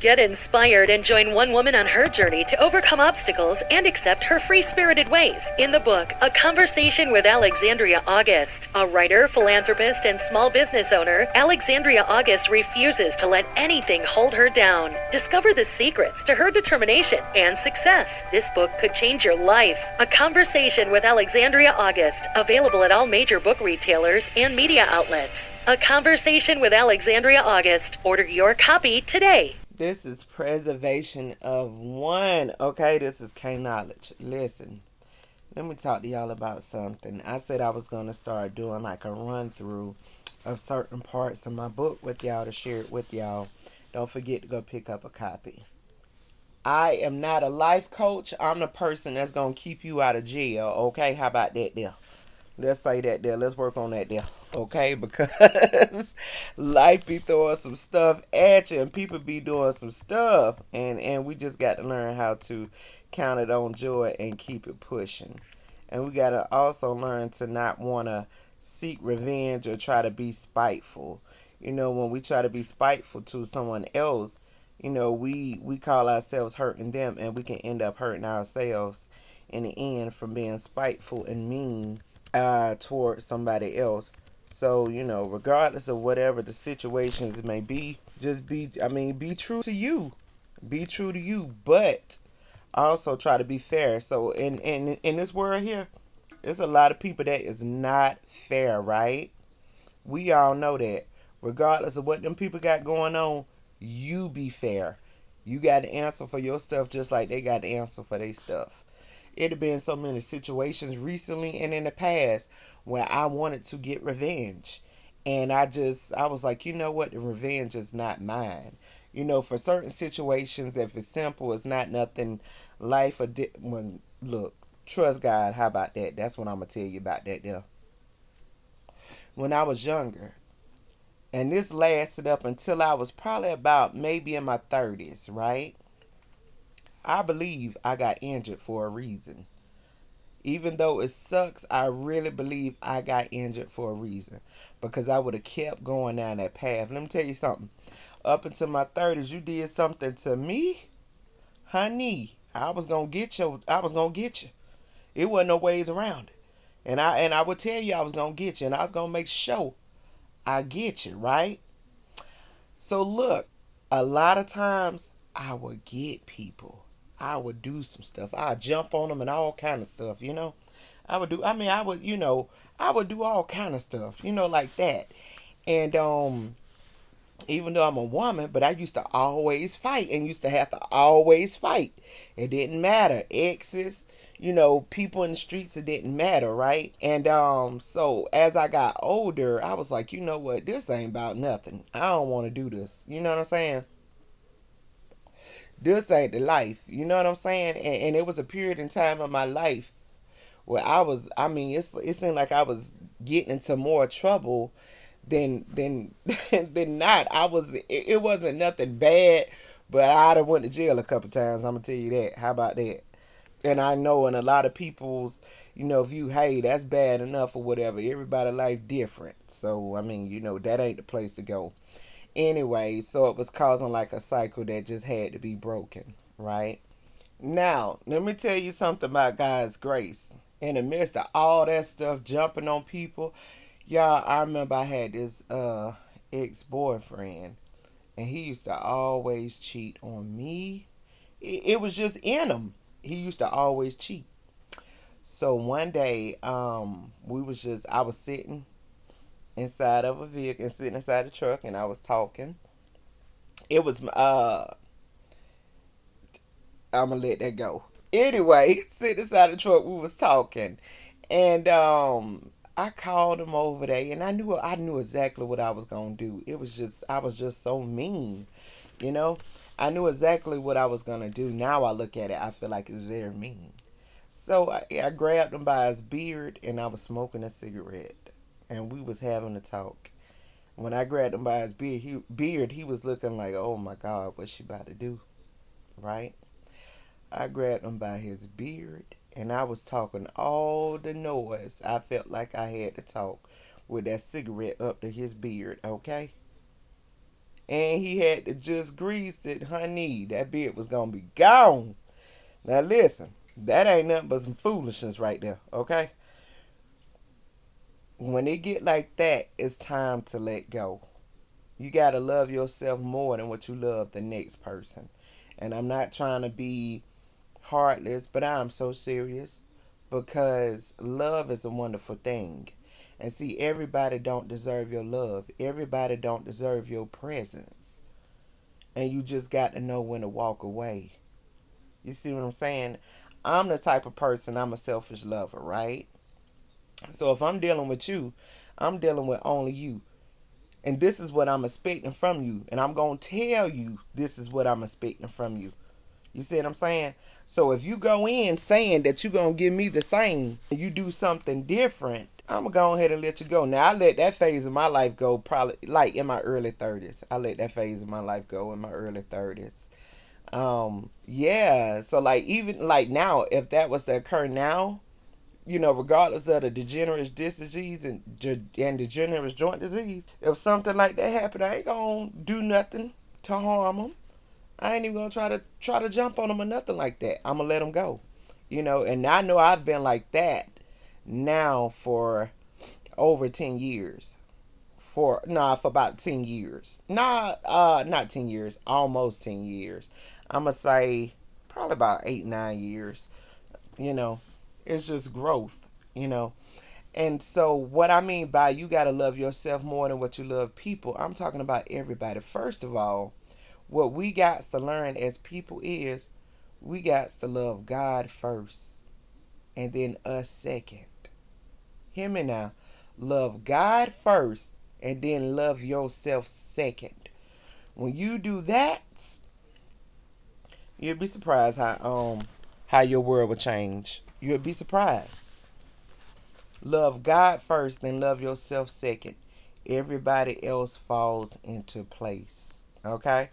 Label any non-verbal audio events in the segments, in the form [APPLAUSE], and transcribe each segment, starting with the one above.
Get inspired and join one woman on her journey to overcome obstacles and accept her free spirited ways in the book A Conversation with Alexandria August. A writer, philanthropist, and small business owner, Alexandria August refuses to let anything hold her down. Discover the secrets to her determination and success. This book could change your life. A Conversation with Alexandria August, available at all major book retailers and media outlets. A Conversation with Alexandria August. Order your copy today. This is preservation of one. Okay, this is K Knowledge. Listen, let me talk to y'all about something. I said I was going to start doing like a run through of certain parts of my book with y'all to share it with y'all. Don't forget to go pick up a copy. I am not a life coach. I'm the person that's going to keep you out of jail. Okay, how about that there? Let's say that there. Let's work on that there. Okay, [LAUGHS] because life be throwing some stuff at you and people be doing some stuff and and we just got to learn how to count it on joy and keep it pushing. And we got to also learn to not want to seek revenge or try to be spiteful. You know, when we try to be spiteful to someone else, you know, we we call ourselves hurting them and we can end up hurting ourselves in the end from being spiteful and mean uh, towards somebody else. So, you know, regardless of whatever the situations may be, just be, I mean, be true to you. Be true to you, but also try to be fair. So, in, in, in this world here, there's a lot of people that is not fair, right? We all know that. Regardless of what them people got going on, you be fair. You got to answer for your stuff just like they got to answer for their stuff it had been so many situations recently and in the past where I wanted to get revenge. And I just, I was like, you know what? The revenge is not mine. You know, for certain situations, if it's simple, it's not nothing life or di- when look, trust God. How about that? That's what I'm gonna tell you about that there. When I was younger, and this lasted up until I was probably about maybe in my 30s, right? I believe I got injured for a reason. Even though it sucks, I really believe I got injured for a reason. Because I would have kept going down that path. Let me tell you something. Up until my 30s, you did something to me, honey. I was gonna get you. I was gonna get you. It wasn't no ways around it. And I and I would tell you I was gonna get you, and I was gonna make sure I get you, right? So look, a lot of times I would get people I would do some stuff. I'd jump on them and all kind of stuff, you know. I would do I mean I would, you know, I would do all kind of stuff, you know, like that. And um even though I'm a woman, but I used to always fight and used to have to always fight. It didn't matter. Exes, you know, people in the streets, it didn't matter, right? And um, so as I got older, I was like, you know what, this ain't about nothing. I don't want to do this. You know what I'm saying? This ain't the life. You know what I'm saying? And, and it was a period in time of my life where I was. I mean, it's it seemed like I was getting into more trouble than than [LAUGHS] than not. I was. It, it wasn't nothing bad, but I'd have went to jail a couple times. I'm gonna tell you that. How about that? And I know in a lot of people's, you know, view, hey, that's bad enough or whatever. Everybody life different. So I mean, you know, that ain't the place to go anyway, so it was causing like a cycle that just had to be broken, right? Now, let me tell you something about God's grace. In the midst of all that stuff jumping on people, y'all, I remember I had this uh ex boyfriend, and he used to always cheat on me. It, it was just in him. He used to always cheat. So one day, um, we was just I was sitting inside of a vehicle and sitting inside the truck and I was talking. It was uh I'm gonna let that go. Anyway, [LAUGHS] sitting inside the truck, we was talking, and um, I called him over there, and I knew I knew exactly what I was gonna do. It was just I was just so mean, you know. I knew exactly what I was gonna do. Now I look at it, I feel like it's very mean. So I, I grabbed him by his beard, and I was smoking a cigarette and we was having a talk. When I grabbed him by his beard, he beard, he was looking like, "Oh my God, what's she about to do?" Right? I grabbed him by his beard, and I was talking all the noise. I felt like I had to talk with that cigarette up to his beard. Okay. and he had to just grease it, honey, that beard was gonna be gone. Now listen, that ain't nothing but some foolishness right there, okay? When it get like that, it's time to let go. You gotta love yourself more than what you love the next person. And I'm not trying to be heartless, but I'm so serious because love is a wonderful thing. And see, everybody don't deserve your love. Everybody don't deserve your presence. And you just got to know when to walk away. You see what I'm saying? I'm the type of person, I'm a selfish lover, right? So if I'm dealing with you, I'm dealing with only you. And this is what I'm expecting from you. And I'm going to tell you this is what I'm expecting from you. You see what I'm saying? So if you go in saying that you're going to give me the same, and you do something different, I'm going to go ahead and let you go. Now, I let that phase of my life go probably like in my early 30s. I let that phase of my life go in my early 30s. Um, yeah. So, like, even like now, if that was to occur now, you know, regardless of the degenerative disc disease and, and degenerative joint disease, if something like that happened, I ain't gonna do nothing to harm them. I ain't even gonna try to try to jump on them or nothing like that. I'm gonna let them go, you know. And I know I've been like that now for over ten years. For nah, for about ten years. Nah, uh, not ten years, almost ten years. I'm gonna say probably about eight nine years. You know, it's just growth, you know. And so, what I mean by you got to love yourself more than what you love people, I'm talking about everybody. First of all, what we got to learn as people is we got to love God first and then us second. Hear me now. Love God first and then love yourself second. When you do that, you'll be surprised how um how your world will change. You would be surprised. Love God first, then love yourself second. Everybody else falls into place. Okay?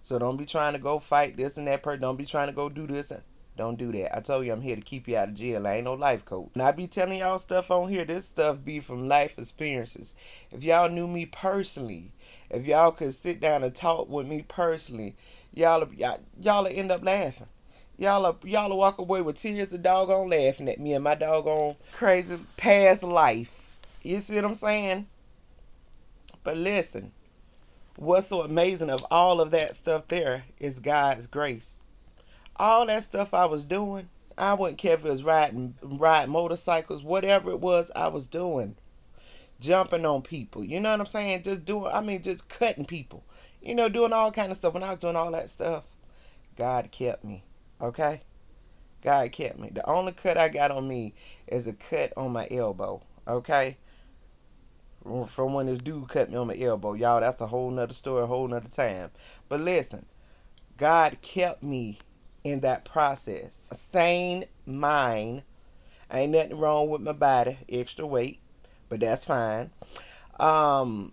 So don't be trying to go fight this and that person. Don't be trying to go do this. Don't do that. I told you I'm here to keep you out of jail. I ain't no life coach. And I be telling y'all stuff on here. This stuff be from life experiences. If y'all knew me personally, if y'all could sit down and talk with me personally, y'all y'all y'all end up laughing. Y'all are, y'all walk away with tears of doggone laughing at me and my doggone crazy past life. You see what I'm saying? But listen, what's so amazing of all of that stuff there is God's grace. All that stuff I was doing, I wouldn't care if it was riding riding motorcycles, whatever it was I was doing. Jumping on people. You know what I'm saying? Just doing I mean just cutting people. You know, doing all kind of stuff. When I was doing all that stuff, God kept me. Okay? God kept me. The only cut I got on me is a cut on my elbow. Okay? From when this dude cut me on my elbow. Y'all, that's a whole nother story, a whole nother time. But listen, God kept me in that process. A sane mind. Ain't nothing wrong with my body. Extra weight. But that's fine. Um,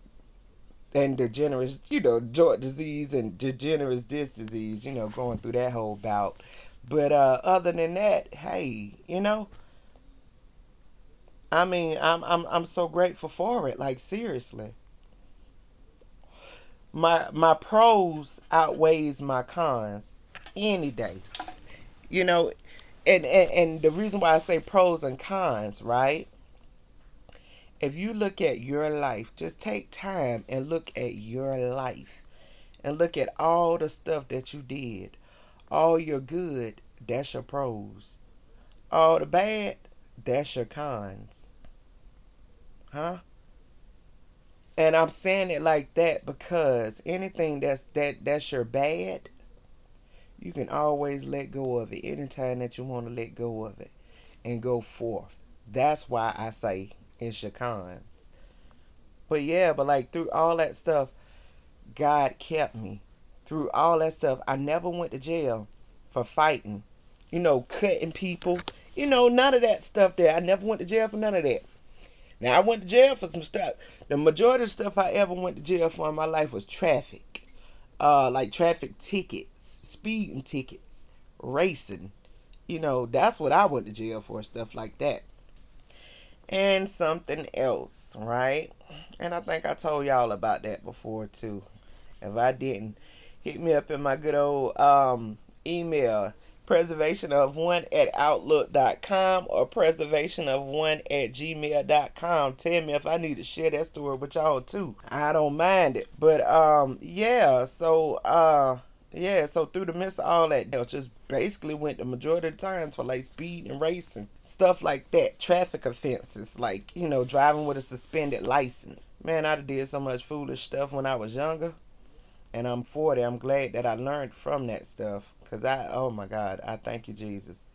and degenerative, you know, joint disease and degenerative disc disease, you know, going through that whole bout. But uh, other than that, hey, you know, I mean, I'm I'm I'm so grateful for it. Like seriously, my my pros outweighs my cons any day. You know, and and, and the reason why I say pros and cons, right? If you look at your life, just take time and look at your life and look at all the stuff that you did. All your good, that's your pros. All the bad, that's your cons. Huh? And I'm saying it like that because anything that's that that's your bad, you can always let go of it anytime that you want to let go of it and go forth. That's why I say it's your. But yeah, but like through all that stuff, God kept me. Through all that stuff, I never went to jail for fighting, you know, cutting people, you know, none of that stuff there. I never went to jail for none of that. Now I went to jail for some stuff. The majority of stuff I ever went to jail for in my life was traffic, uh, like traffic tickets, speeding tickets, racing. You know, that's what I went to jail for, stuff like that and something else, right? And I think I told y'all about that before too. If I didn't, hit me up in my good old um, email preservation of one at outlook.com or preservation of one at gmail.com tell me if i need to share that story with y'all too i don't mind it but um yeah so uh yeah so through the midst of all that just basically went the majority of the times for like speed and racing stuff like that traffic offenses like you know driving with a suspended license man i did so much foolish stuff when i was younger and i'm 40 i'm glad that i learned from that stuff because I, oh my God, I thank you, Jesus.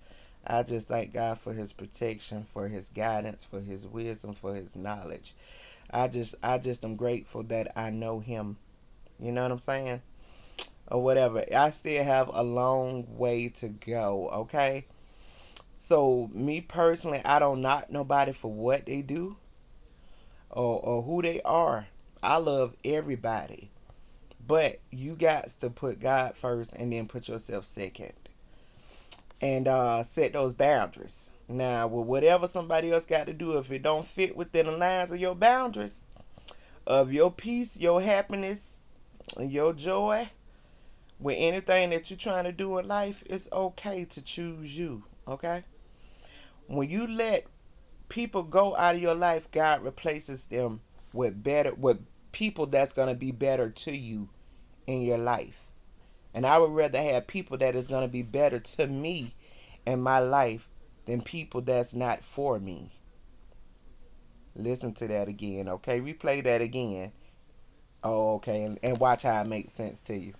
I just thank God for his protection, for his guidance, for his wisdom, for his knowledge. I just I just am grateful that I know him. You know what I'm saying? Or whatever. I still have a long way to go, okay? So me personally, I don't knock nobody for what they do or, or who they are. I love everybody. But you got to put God first and then put yourself second. And uh, set those boundaries. Now, with whatever somebody else got to do, if it don't fit within the lines of your boundaries, of your peace, your happiness, your joy, with anything that you're trying to do in life, it's okay to choose you. Okay? When you let people go out of your life, God replaces them with better with people that's going to be better to you in your life. And I would rather have people that is going to be better to me in my life than people that's not for me. Listen to that again, okay? Replay that again. Oh, okay. And, and watch how it makes sense to you.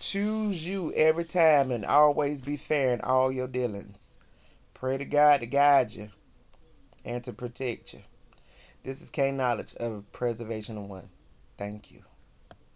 Choose you every time and always be fair in all your dealings. Pray to God to guide you and to protect you. This is K Knowledge of Preservation One. Thank you.